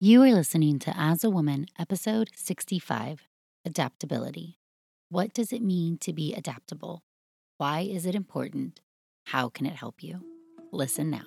You are listening to As a Woman, episode 65 Adaptability. What does it mean to be adaptable? Why is it important? How can it help you? Listen now.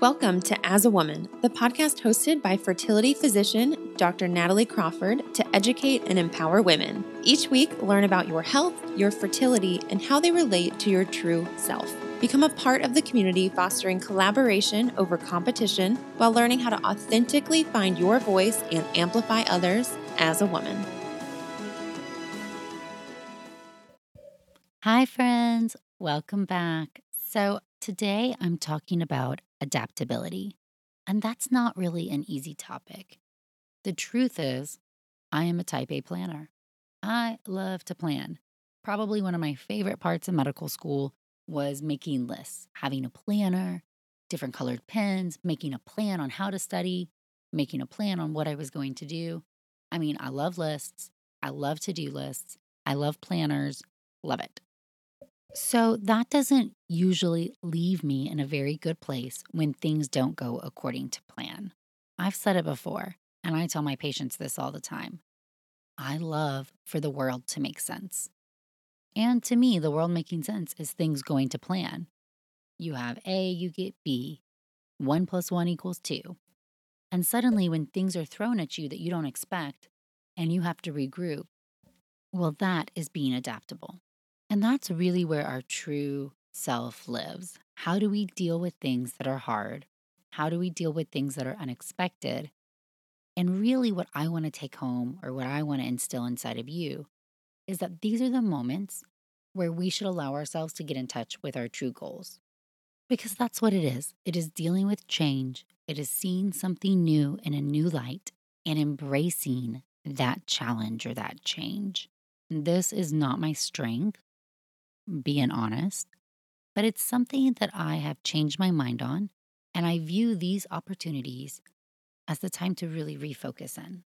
Welcome to As a Woman, the podcast hosted by fertility physician Dr. Natalie Crawford to educate and empower women. Each week, learn about your health, your fertility, and how they relate to your true self. Become a part of the community fostering collaboration over competition while learning how to authentically find your voice and amplify others as a woman. Hi, friends. Welcome back. So, today I'm talking about adaptability, and that's not really an easy topic. The truth is, I am a type A planner. I love to plan. Probably one of my favorite parts of medical school was making lists, having a planner, different colored pens, making a plan on how to study, making a plan on what I was going to do. I mean, I love lists. I love to do lists. I love planners. Love it. So that doesn't usually leave me in a very good place when things don't go according to plan. I've said it before, and I tell my patients this all the time. I love for the world to make sense. And to me, the world making sense is things going to plan. You have A, you get B. One plus one equals two. And suddenly, when things are thrown at you that you don't expect and you have to regroup, well, that is being adaptable. And that's really where our true self lives. How do we deal with things that are hard? How do we deal with things that are unexpected? And really, what I want to take home or what I want to instill inside of you is that these are the moments where we should allow ourselves to get in touch with our true goals. Because that's what it is it is dealing with change, it is seeing something new in a new light and embracing that challenge or that change. This is not my strength, being honest, but it's something that I have changed my mind on. And I view these opportunities as the time to really refocus in,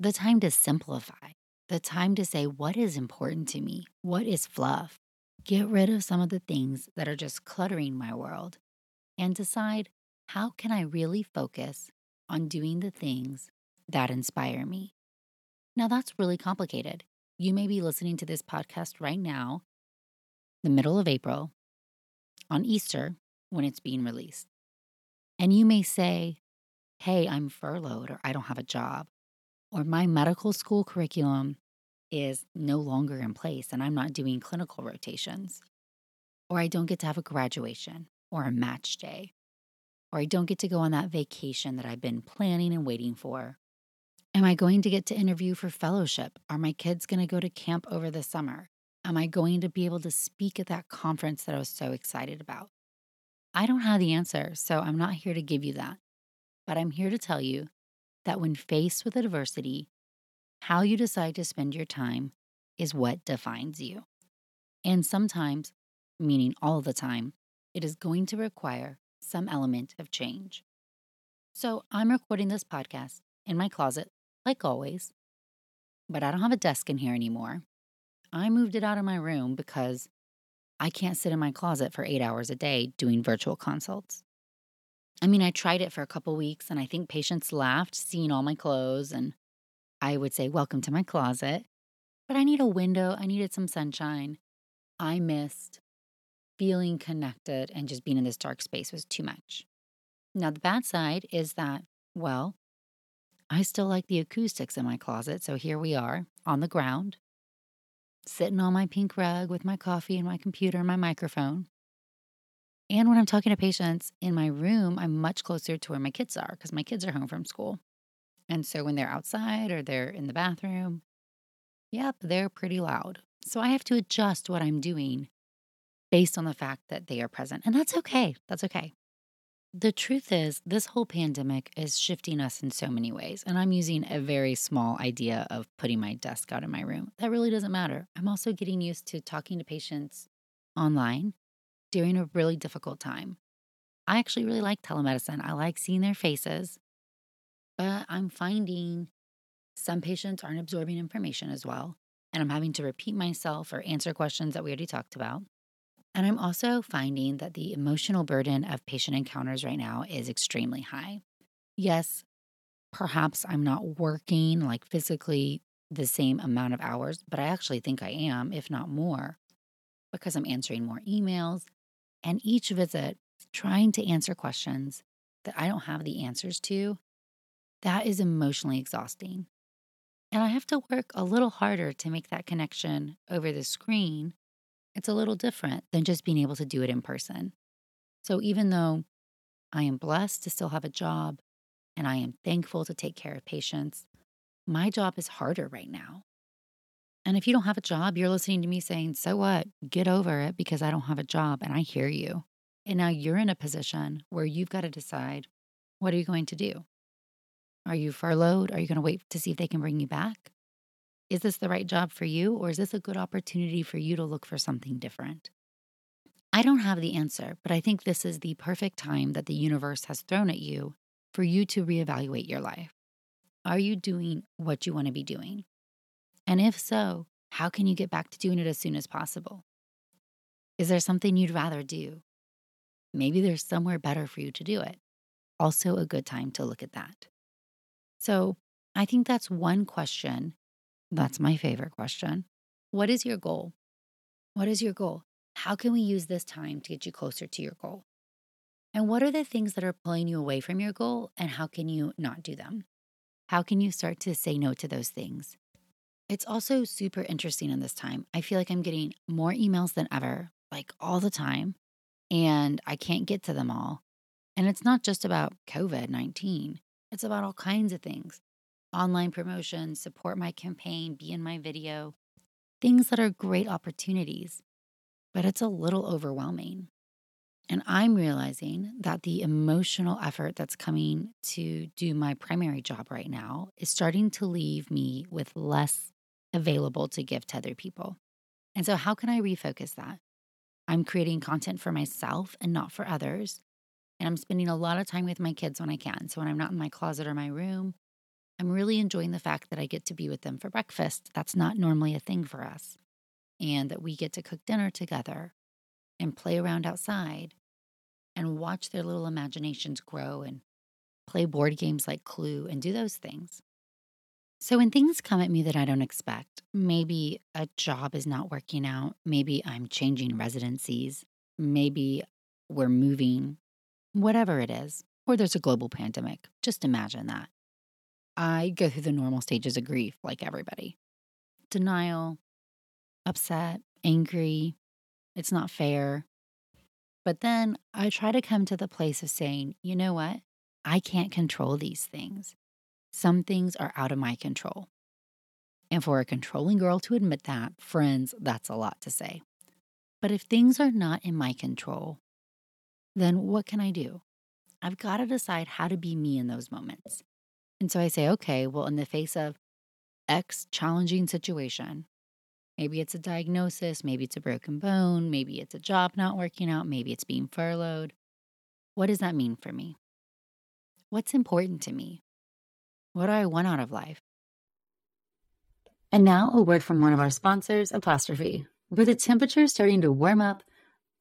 the time to simplify, the time to say, what is important to me? What is fluff? Get rid of some of the things that are just cluttering my world and decide how can I really focus on doing the things that inspire me. Now, that's really complicated. You may be listening to this podcast right now, the middle of April, on Easter, when it's being released. And you may say, Hey, I'm furloughed, or I don't have a job, or my medical school curriculum is no longer in place and I'm not doing clinical rotations, or I don't get to have a graduation or a match day, or I don't get to go on that vacation that I've been planning and waiting for. Am I going to get to interview for fellowship? Are my kids going to go to camp over the summer? Am I going to be able to speak at that conference that I was so excited about? I don't have the answer, so I'm not here to give you that. But I'm here to tell you that when faced with adversity, how you decide to spend your time is what defines you. And sometimes, meaning all the time, it is going to require some element of change. So I'm recording this podcast in my closet, like always, but I don't have a desk in here anymore. I moved it out of my room because I can't sit in my closet for eight hours a day doing virtual consults. I mean, I tried it for a couple weeks and I think patients laughed seeing all my clothes and I would say, Welcome to my closet. But I need a window. I needed some sunshine. I missed feeling connected and just being in this dark space was too much. Now, the bad side is that, well, I still like the acoustics in my closet. So here we are on the ground, sitting on my pink rug with my coffee and my computer and my microphone. And when I'm talking to patients in my room, I'm much closer to where my kids are because my kids are home from school. And so when they're outside or they're in the bathroom, yep, they're pretty loud. So I have to adjust what I'm doing based on the fact that they are present. And that's okay. That's okay. The truth is, this whole pandemic is shifting us in so many ways. And I'm using a very small idea of putting my desk out in my room. That really doesn't matter. I'm also getting used to talking to patients online during a really difficult time. I actually really like telemedicine. I like seeing their faces, but I'm finding some patients aren't absorbing information as well. And I'm having to repeat myself or answer questions that we already talked about. And I'm also finding that the emotional burden of patient encounters right now is extremely high. Yes, perhaps I'm not working like physically the same amount of hours, but I actually think I am, if not more, because I'm answering more emails. And each visit, trying to answer questions that I don't have the answers to, that is emotionally exhausting. And I have to work a little harder to make that connection over the screen it's a little different than just being able to do it in person. So even though I am blessed to still have a job and I am thankful to take care of patients, my job is harder right now. And if you don't have a job, you're listening to me saying, So what? Get over it because I don't have a job. And I hear you. And now you're in a position where you've got to decide what are you going to do? Are you furloughed? Are you going to wait to see if they can bring you back? Is this the right job for you, or is this a good opportunity for you to look for something different? I don't have the answer, but I think this is the perfect time that the universe has thrown at you for you to reevaluate your life. Are you doing what you want to be doing? And if so, how can you get back to doing it as soon as possible? Is there something you'd rather do? Maybe there's somewhere better for you to do it. Also, a good time to look at that. So, I think that's one question that's my favorite question. What is your goal? What is your goal? How can we use this time to get you closer to your goal? And what are the things that are pulling you away from your goal, and how can you not do them? How can you start to say no to those things? It's also super interesting in this time. I feel like I'm getting more emails than ever, like all the time, and I can't get to them all. And it's not just about COVID 19, it's about all kinds of things online promotion, support my campaign, be in my video, things that are great opportunities, but it's a little overwhelming. And I'm realizing that the emotional effort that's coming to do my primary job right now is starting to leave me with less available to give to other people. And so, how can I refocus that? I'm creating content for myself and not for others. And I'm spending a lot of time with my kids when I can. So, when I'm not in my closet or my room, I'm really enjoying the fact that I get to be with them for breakfast. That's not normally a thing for us. And that we get to cook dinner together and play around outside and watch their little imaginations grow and play board games like Clue and do those things. So, when things come at me that I don't expect, maybe a job is not working out, maybe I'm changing residencies, maybe we're moving, whatever it is, or there's a global pandemic, just imagine that. I go through the normal stages of grief like everybody denial, upset, angry, it's not fair. But then I try to come to the place of saying, you know what? I can't control these things. Some things are out of my control. And for a controlling girl to admit that, friends, that's a lot to say. But if things are not in my control, then what can I do? I've got to decide how to be me in those moments. And so I say, okay, well, in the face of X challenging situation, maybe it's a diagnosis, maybe it's a broken bone, maybe it's a job not working out, maybe it's being furloughed. What does that mean for me? What's important to me? What do I want out of life? And now a word from one of our sponsors, Apostrophe. With the temperature starting to warm up,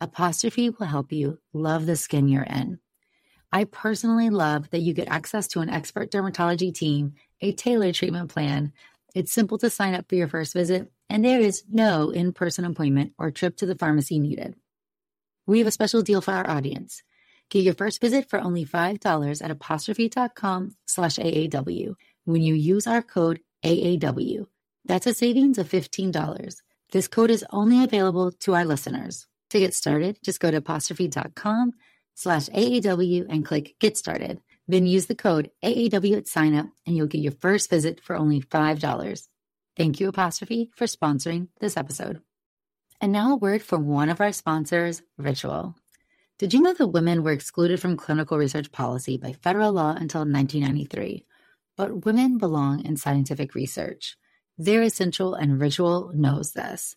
Apostrophe will help you love the skin you're in. I personally love that you get access to an expert dermatology team, a tailored treatment plan. It's simple to sign up for your first visit, and there is no in person appointment or trip to the pharmacy needed. We have a special deal for our audience. Get your first visit for only $5 at apostrophe.com slash AAW when you use our code AAW. That's a savings of $15. This code is only available to our listeners. To get started, just go to apostrophe.com slash AAW and click Get Started. Then use the code AAW at signup and you'll get your first visit for only $5. Thank you, Apostrophe, for sponsoring this episode. And now a word from one of our sponsors, Ritual. Did you know that women were excluded from clinical research policy by federal law until 1993? But women belong in scientific research. They're essential, and Ritual knows this.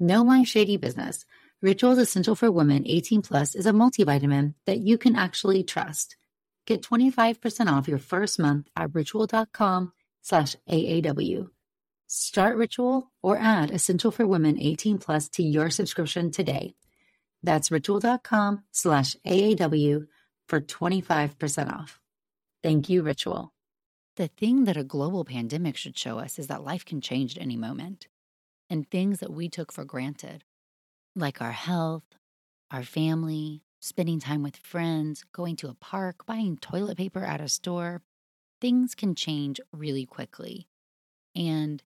No my shady business. Ritual's Essential for Women 18 Plus is a multivitamin that you can actually trust. Get 25% off your first month at ritual.com slash AAW. Start Ritual or add Essential for Women 18 Plus to your subscription today. That's ritual.com slash AAW for 25% off. Thank you, Ritual. The thing that a global pandemic should show us is that life can change at any moment. And things that we took for granted, like our health, our family, spending time with friends, going to a park, buying toilet paper at a store, things can change really quickly. And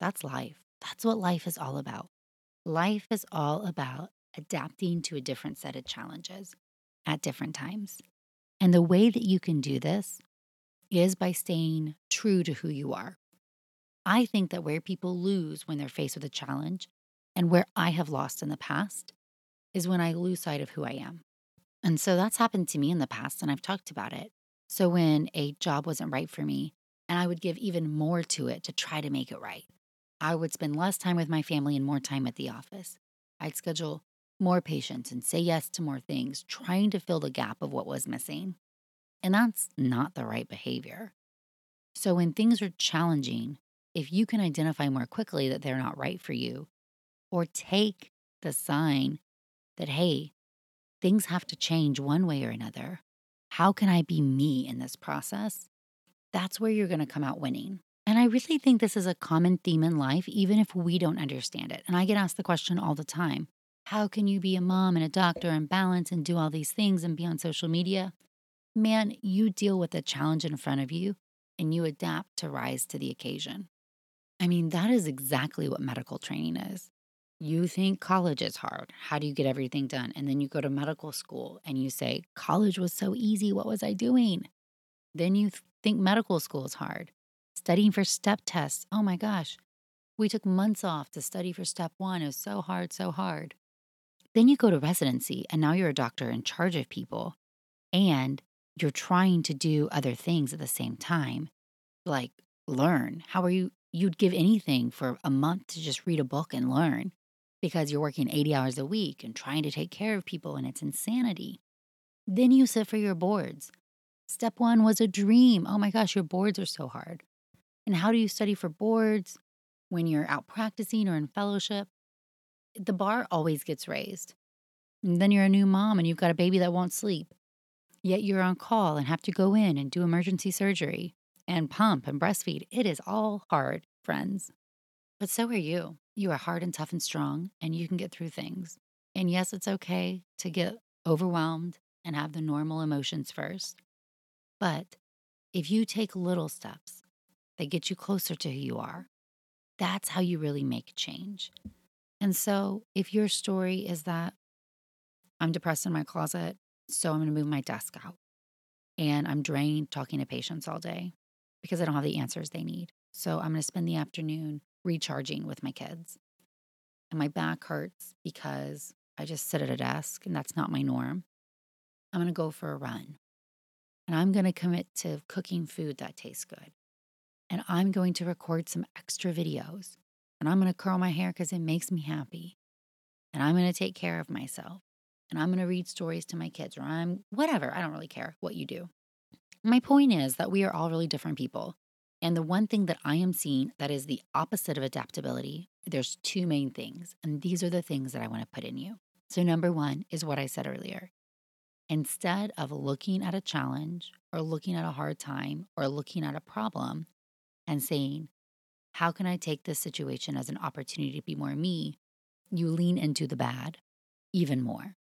that's life. That's what life is all about. Life is all about adapting to a different set of challenges at different times. And the way that you can do this is by staying true to who you are. I think that where people lose when they're faced with a challenge and where I have lost in the past is when I lose sight of who I am. And so that's happened to me in the past, and I've talked about it. So when a job wasn't right for me, and I would give even more to it to try to make it right. I would spend less time with my family and more time at the office. I'd schedule more patients and say yes to more things, trying to fill the gap of what was missing. And that's not the right behavior. So when things are challenging, if you can identify more quickly that they're not right for you, or take the sign that, hey, things have to change one way or another. How can I be me in this process? That's where you're going to come out winning. And I really think this is a common theme in life, even if we don't understand it. And I get asked the question all the time How can you be a mom and a doctor and balance and do all these things and be on social media? Man, you deal with the challenge in front of you and you adapt to rise to the occasion. I mean, that is exactly what medical training is. You think college is hard. How do you get everything done? And then you go to medical school and you say, College was so easy. What was I doing? Then you think medical school is hard studying for step tests. Oh my gosh. We took months off to study for step one. It was so hard, so hard. Then you go to residency, and now you're a doctor in charge of people, and you're trying to do other things at the same time, like learn. How are you? You'd give anything for a month to just read a book and learn because you're working 80 hours a week and trying to take care of people, and it's insanity. Then you sit for your boards. Step one was a dream. Oh my gosh, your boards are so hard. And how do you study for boards when you're out practicing or in fellowship? The bar always gets raised. And then you're a new mom and you've got a baby that won't sleep. Yet you're on call and have to go in and do emergency surgery and pump and breastfeed. It is all hard, friends. But so are you. You are hard and tough and strong, and you can get through things. And yes, it's okay to get overwhelmed and have the normal emotions first. But if you take little steps that get you closer to who you are. That's how you really make change. And so, if your story is that I'm depressed in my closet, so I'm going to move my desk out and I'm drained talking to patients all day because I don't have the answers they need. So, I'm going to spend the afternoon recharging with my kids. And my back hurts because I just sit at a desk and that's not my norm. I'm going to go for a run and I'm going to commit to cooking food that tastes good and I'm going to record some extra videos and I'm going to curl my hair because it makes me happy. And I'm going to take care of myself. and I'm going to read stories to my kids or I'm whatever. I don't really care what you do. My point is that we are all really different people. And the one thing that I am seeing that is the opposite of adaptability, there's two main things. And these are the things that I want to put in you. So, number one is what I said earlier. Instead of looking at a challenge or looking at a hard time or looking at a problem and saying, How can I take this situation as an opportunity to be more me? You lean into the bad even more.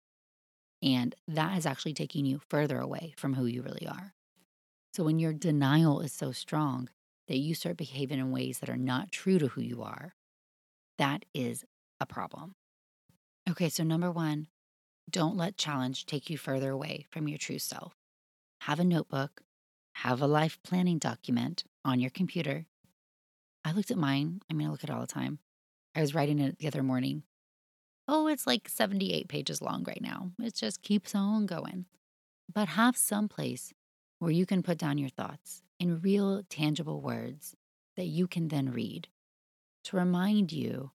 And that is actually taking you further away from who you really are. So when your denial is so strong that you start behaving in ways that are not true to who you are, that is a problem. Okay, so number one, don't let challenge take you further away from your true self. Have a notebook, have a life planning document on your computer. I looked at mine. I mean, I look at it all the time. I was writing it the other morning Oh, it's like 78 pages long right now. It just keeps on going. But have some place where you can put down your thoughts in real, tangible words that you can then read to remind you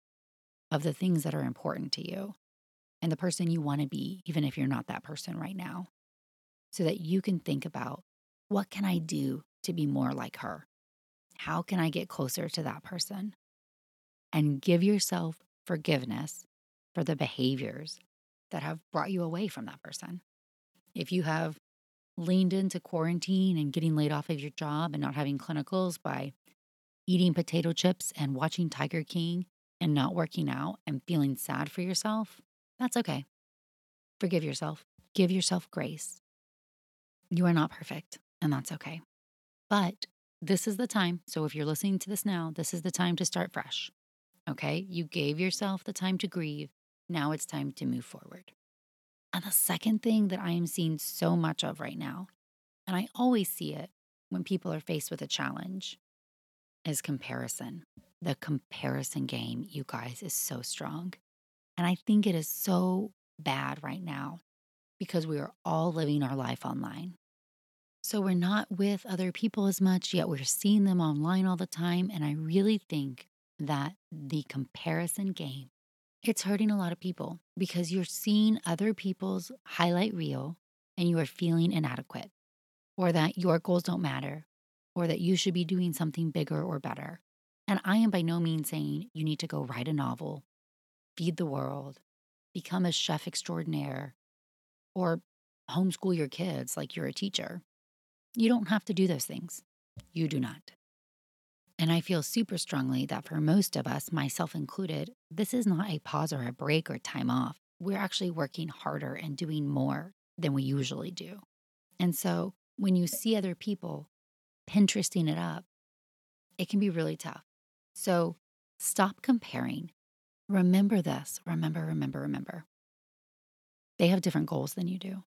of the things that are important to you and the person you want to be, even if you're not that person right now, so that you can think about what can I do to be more like her? How can I get closer to that person? And give yourself forgiveness for the behaviors that have brought you away from that person. If you have leaned into quarantine and getting laid off of your job and not having clinicals by eating potato chips and watching Tiger King and not working out and feeling sad for yourself, that's okay. Forgive yourself, give yourself grace. You are not perfect, and that's okay. But this is the time. So if you're listening to this now, this is the time to start fresh. Okay. You gave yourself the time to grieve. Now it's time to move forward. And the second thing that I am seeing so much of right now, and I always see it when people are faced with a challenge, is comparison. The comparison game, you guys, is so strong. And I think it is so bad right now because we are all living our life online. So we're not with other people as much, yet we're seeing them online all the time. And I really think that the comparison game it's hurting a lot of people because you're seeing other people's highlight reel and you are feeling inadequate, or that your goals don't matter, or that you should be doing something bigger or better. And I am by no means saying you need to go write a novel, feed the world, become a chef extraordinaire, or homeschool your kids like you're a teacher. You don't have to do those things. You do not. And I feel super strongly that for most of us, myself included, this is not a pause or a break or time off. We're actually working harder and doing more than we usually do. And so when you see other people Pinteresting it up, it can be really tough. So stop comparing. Remember this. Remember, remember, remember. They have different goals than you do.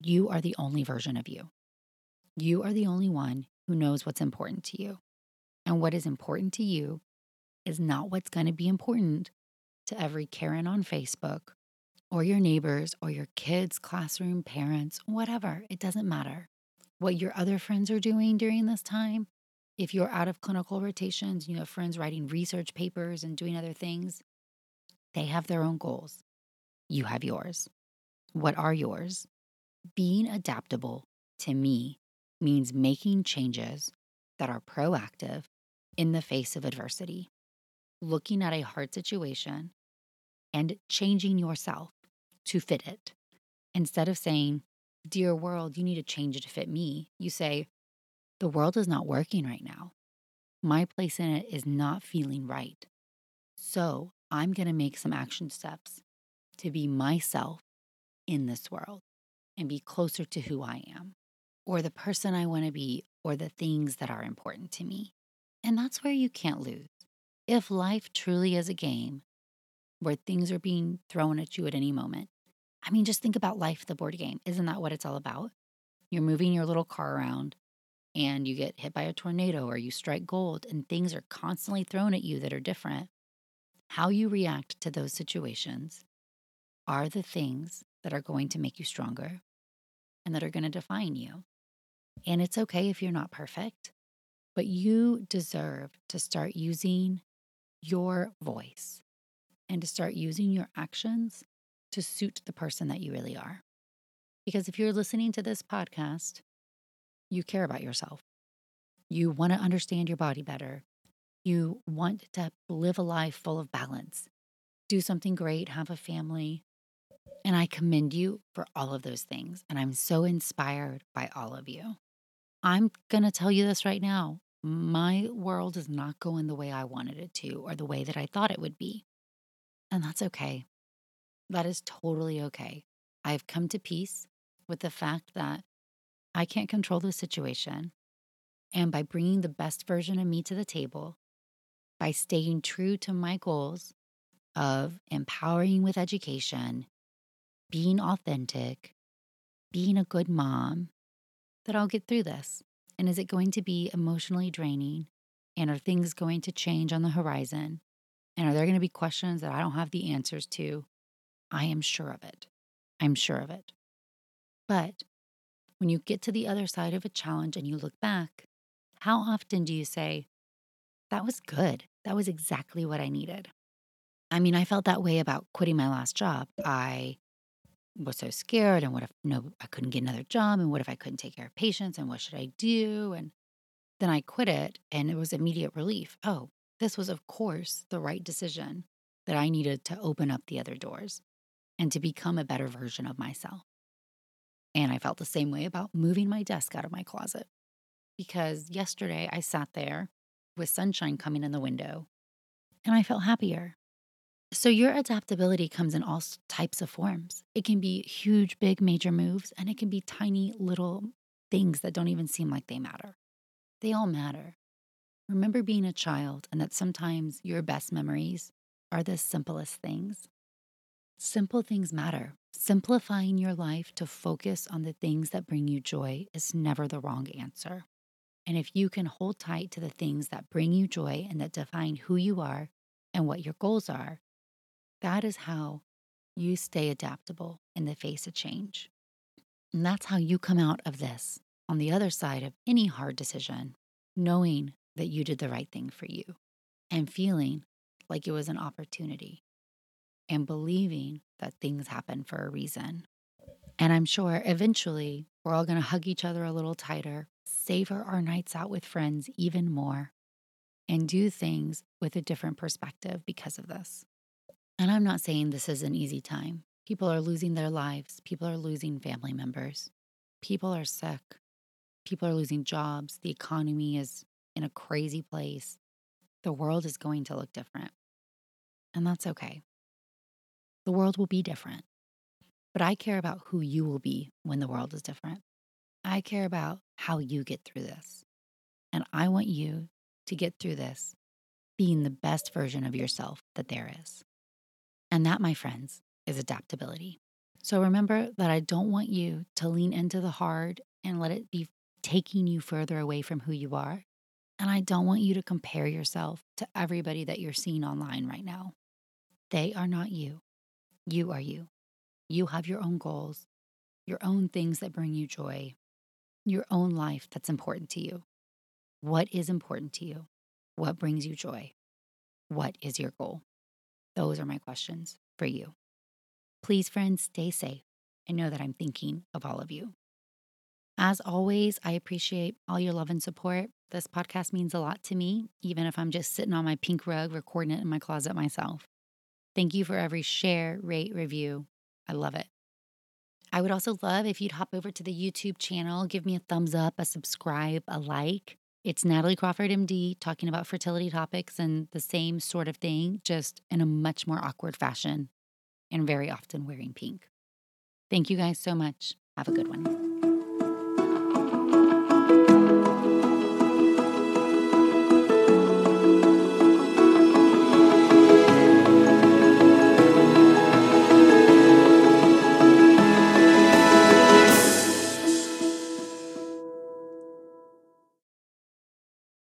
You are the only version of you. You are the only one who knows what's important to you. And what is important to you is not what's going to be important to every Karen on Facebook or your neighbors or your kids' classroom, parents, whatever. It doesn't matter. What your other friends are doing during this time, if you're out of clinical rotations, and you have friends writing research papers and doing other things, they have their own goals. You have yours. What are yours? Being adaptable to me means making changes that are proactive in the face of adversity, looking at a hard situation and changing yourself to fit it. Instead of saying, Dear world, you need to change it to fit me, you say, The world is not working right now. My place in it is not feeling right. So I'm going to make some action steps to be myself in this world and be closer to who I am or the person I want to be or the things that are important to me. And that's where you can't lose. If life truly is a game where things are being thrown at you at any moment, I mean, just think about life, the board game. Isn't that what it's all about? You're moving your little car around and you get hit by a tornado or you strike gold, and things are constantly thrown at you that are different. How you react to those situations are the things that are going to make you stronger and that are going to define you. And it's okay if you're not perfect. But you deserve to start using your voice and to start using your actions to suit the person that you really are. Because if you're listening to this podcast, you care about yourself. You want to understand your body better. You want to live a life full of balance, do something great, have a family. And I commend you for all of those things. And I'm so inspired by all of you. I'm going to tell you this right now. My world is not going the way I wanted it to or the way that I thought it would be. And that's okay. That is totally okay. I've come to peace with the fact that I can't control the situation. And by bringing the best version of me to the table, by staying true to my goals of empowering with education, being authentic, being a good mom, that I'll get through this. And is it going to be emotionally draining? And are things going to change on the horizon? And are there going to be questions that I don't have the answers to? I am sure of it. I'm sure of it. But when you get to the other side of a challenge and you look back, how often do you say, That was good. That was exactly what I needed? I mean, I felt that way about quitting my last job. I was so scared and what if no I couldn't get another job and what if I couldn't take care of patients and what should I do? And then I quit it and it was immediate relief. Oh, this was of course the right decision that I needed to open up the other doors and to become a better version of myself. And I felt the same way about moving my desk out of my closet because yesterday I sat there with sunshine coming in the window and I felt happier. So, your adaptability comes in all types of forms. It can be huge, big, major moves, and it can be tiny little things that don't even seem like they matter. They all matter. Remember being a child and that sometimes your best memories are the simplest things. Simple things matter. Simplifying your life to focus on the things that bring you joy is never the wrong answer. And if you can hold tight to the things that bring you joy and that define who you are and what your goals are, that is how you stay adaptable in the face of change. And that's how you come out of this on the other side of any hard decision, knowing that you did the right thing for you and feeling like it was an opportunity and believing that things happen for a reason. And I'm sure eventually we're all going to hug each other a little tighter, savor our nights out with friends even more, and do things with a different perspective because of this. And I'm not saying this is an easy time. People are losing their lives, people are losing family members, people are sick, people are losing jobs, the economy is in a crazy place. The world is going to look different. And that's okay. The world will be different. But I care about who you will be when the world is different. I care about how you get through this. And I want you to get through this being the best version of yourself that there is. And that, my friends, is adaptability. So remember that I don't want you to lean into the hard and let it be taking you further away from who you are. And I don't want you to compare yourself to everybody that you're seeing online right now. They are not you. You are you. You have your own goals, your own things that bring you joy, your own life that's important to you. What is important to you? What brings you joy? What is your goal? Those are my questions for you. Please, friends, stay safe and know that I'm thinking of all of you. As always, I appreciate all your love and support. This podcast means a lot to me, even if I'm just sitting on my pink rug recording it in my closet myself. Thank you for every share, rate, review. I love it. I would also love if you'd hop over to the YouTube channel, give me a thumbs up, a subscribe, a like. It's Natalie Crawford, MD, talking about fertility topics and the same sort of thing, just in a much more awkward fashion and very often wearing pink. Thank you guys so much. Have a good one.